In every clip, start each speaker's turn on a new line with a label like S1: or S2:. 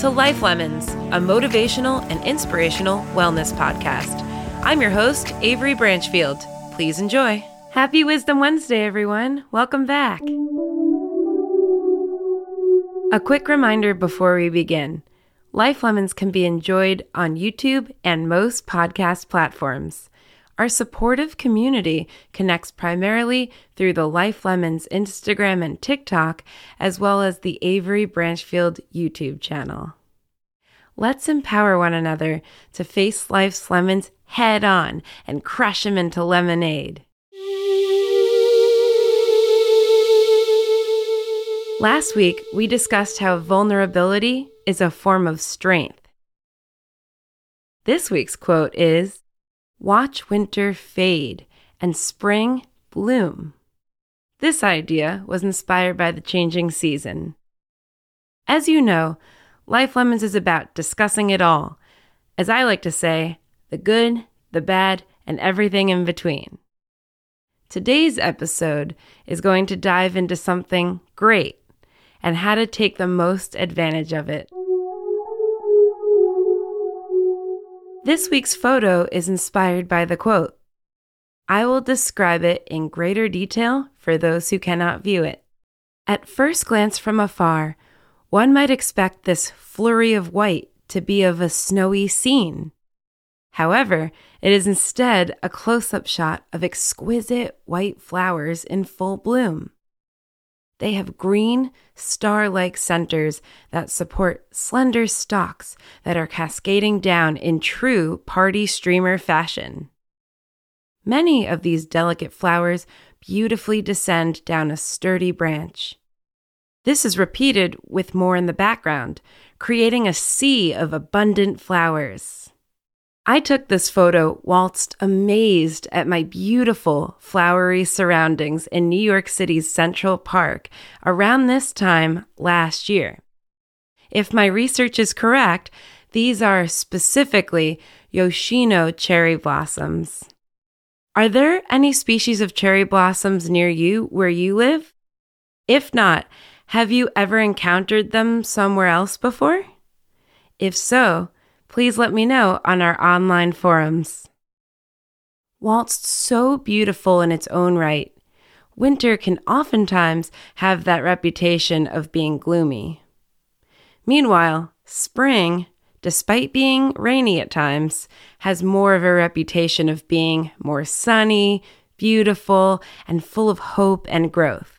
S1: To Life Lemons, a motivational and inspirational wellness podcast. I'm your host, Avery Branchfield. Please enjoy. Happy Wisdom Wednesday, everyone. Welcome back. A quick reminder before we begin Life Lemons can be enjoyed on YouTube and most podcast platforms. Our supportive community connects primarily through the Life Lemons Instagram and TikTok, as well as the Avery Branchfield YouTube channel. Let's empower one another to face life's lemons head on and crush them into lemonade. Last week, we discussed how vulnerability is a form of strength. This week's quote is Watch winter fade and spring bloom. This idea was inspired by the changing season. As you know, Life Lemons is about discussing it all. As I like to say, the good, the bad, and everything in between. Today's episode is going to dive into something great and how to take the most advantage of it. This week's photo is inspired by the quote. I will describe it in greater detail for those who cannot view it. At first glance from afar, one might expect this flurry of white to be of a snowy scene. However, it is instead a close up shot of exquisite white flowers in full bloom. They have green, star like centers that support slender stalks that are cascading down in true party streamer fashion. Many of these delicate flowers beautifully descend down a sturdy branch. This is repeated with more in the background, creating a sea of abundant flowers. I took this photo whilst amazed at my beautiful flowery surroundings in New York City's Central Park around this time last year. If my research is correct, these are specifically Yoshino cherry blossoms. Are there any species of cherry blossoms near you where you live? If not, have you ever encountered them somewhere else before? If so, please let me know on our online forums. Whilst so beautiful in its own right, winter can oftentimes have that reputation of being gloomy. Meanwhile, spring, despite being rainy at times, has more of a reputation of being more sunny, beautiful, and full of hope and growth.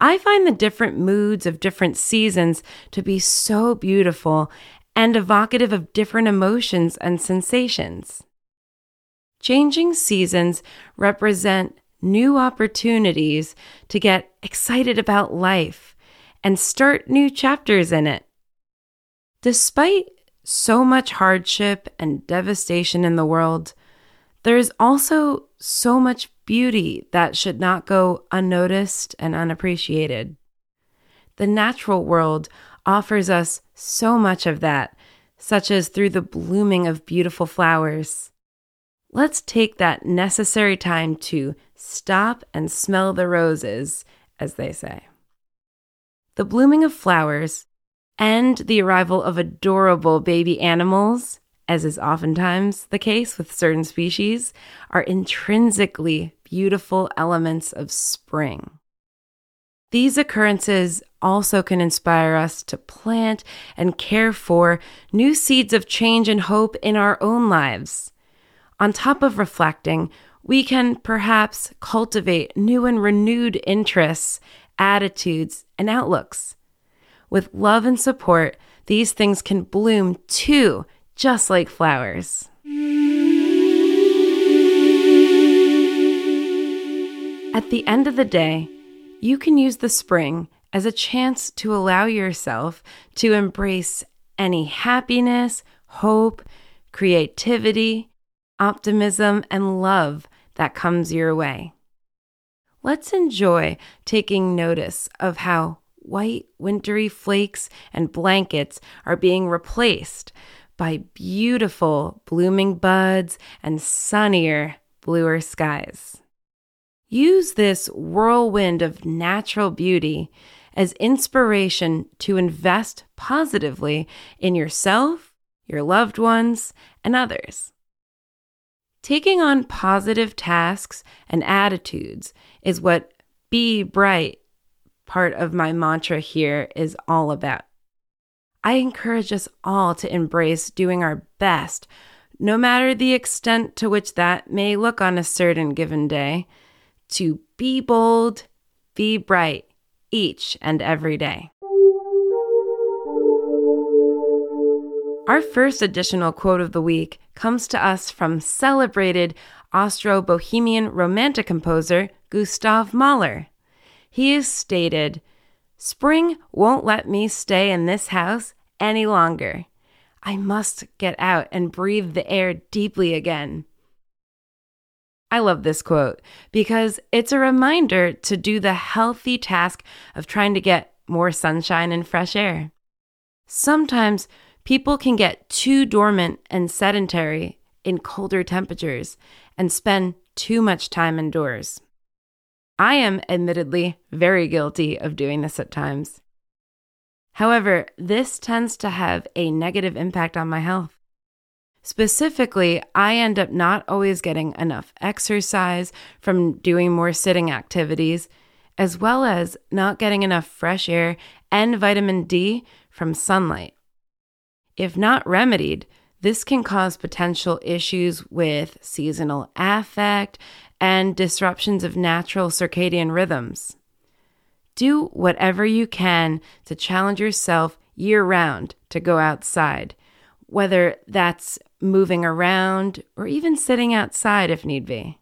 S1: I find the different moods of different seasons to be so beautiful and evocative of different emotions and sensations. Changing seasons represent new opportunities to get excited about life and start new chapters in it. Despite so much hardship and devastation in the world, there is also so much beauty that should not go unnoticed and unappreciated. The natural world offers us so much of that, such as through the blooming of beautiful flowers. Let's take that necessary time to stop and smell the roses, as they say. The blooming of flowers and the arrival of adorable baby animals, as is oftentimes the case with certain species, are intrinsically beautiful elements of spring. These occurrences also can inspire us to plant and care for new seeds of change and hope in our own lives. On top of reflecting, we can perhaps cultivate new and renewed interests, attitudes, and outlooks. With love and support, these things can bloom too, just like flowers. At the end of the day, you can use the spring as a chance to allow yourself to embrace any happiness, hope, creativity, optimism, and love that comes your way. Let's enjoy taking notice of how white, wintry flakes and blankets are being replaced by beautiful blooming buds and sunnier, bluer skies. Use this whirlwind of natural beauty as inspiration to invest positively in yourself, your loved ones, and others. Taking on positive tasks and attitudes is what Be Bright part of my mantra here is all about. I encourage us all to embrace doing our best, no matter the extent to which that may look on a certain given day, to be bold, be bright each and every day. Our first additional quote of the week comes to us from celebrated Austro Bohemian romantic composer Gustav Mahler. He has stated, Spring won't let me stay in this house any longer. I must get out and breathe the air deeply again. I love this quote because it's a reminder to do the healthy task of trying to get more sunshine and fresh air. Sometimes People can get too dormant and sedentary in colder temperatures and spend too much time indoors. I am admittedly very guilty of doing this at times. However, this tends to have a negative impact on my health. Specifically, I end up not always getting enough exercise from doing more sitting activities, as well as not getting enough fresh air and vitamin D from sunlight. If not remedied, this can cause potential issues with seasonal affect and disruptions of natural circadian rhythms. Do whatever you can to challenge yourself year round to go outside, whether that's moving around or even sitting outside if need be.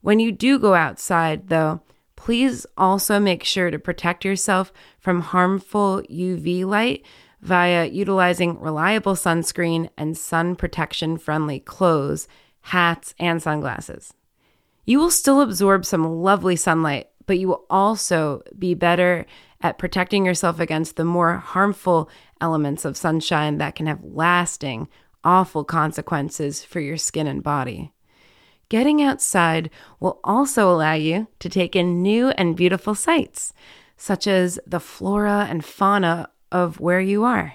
S1: When you do go outside, though, please also make sure to protect yourself from harmful UV light via utilizing reliable sunscreen and sun protection friendly clothes, hats, and sunglasses. You will still absorb some lovely sunlight, but you will also be better at protecting yourself against the more harmful elements of sunshine that can have lasting, awful consequences for your skin and body. Getting outside will also allow you to take in new and beautiful sights, such as the flora and fauna of where you are.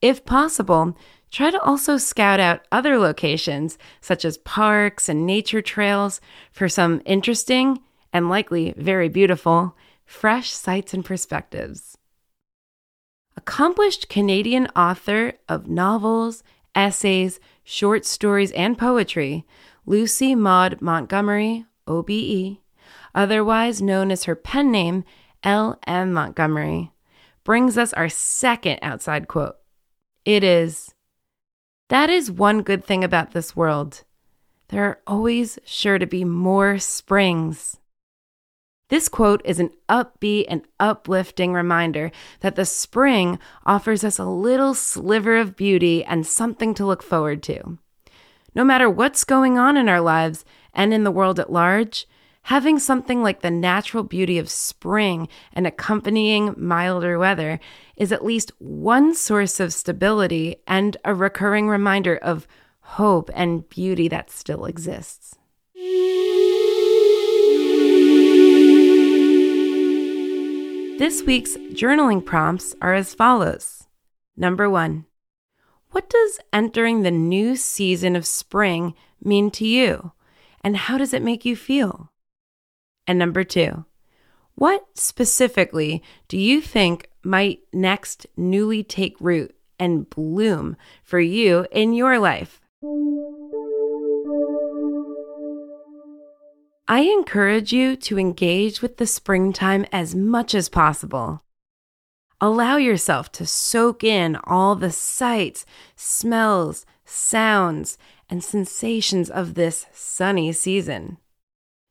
S1: If possible, try to also scout out other locations, such as parks and nature trails, for some interesting and likely very beautiful, fresh sights and perspectives. Accomplished Canadian author of novels, essays, short stories, and poetry, Lucy Maud Montgomery, OBE, otherwise known as her pen name, L.M. Montgomery, brings us our second outside quote. It is That is one good thing about this world. There are always sure to be more springs. This quote is an upbeat and uplifting reminder that the spring offers us a little sliver of beauty and something to look forward to. No matter what's going on in our lives and in the world at large, Having something like the natural beauty of spring and accompanying milder weather is at least one source of stability and a recurring reminder of hope and beauty that still exists. This week's journaling prompts are as follows. Number one, what does entering the new season of spring mean to you? And how does it make you feel? And number two, what specifically do you think might next newly take root and bloom for you in your life? I encourage you to engage with the springtime as much as possible. Allow yourself to soak in all the sights, smells, sounds, and sensations of this sunny season.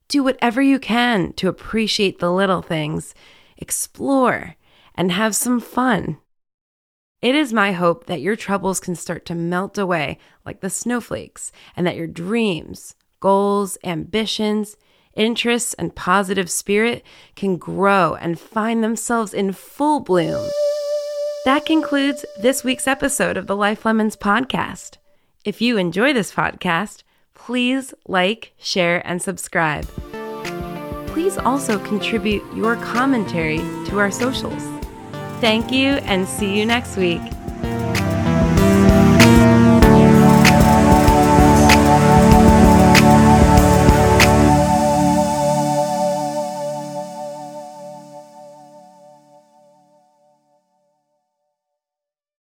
S1: Do whatever you can to appreciate the little things, explore, and have some fun. It is my hope that your troubles can start to melt away like the snowflakes, and that your dreams, goals, ambitions, interests, and positive spirit can grow and find themselves in full bloom. That concludes this week's episode of the Life Lemons podcast. If you enjoy this podcast, please like, share, and subscribe. please also contribute your commentary to our socials. Thank you and see you next week.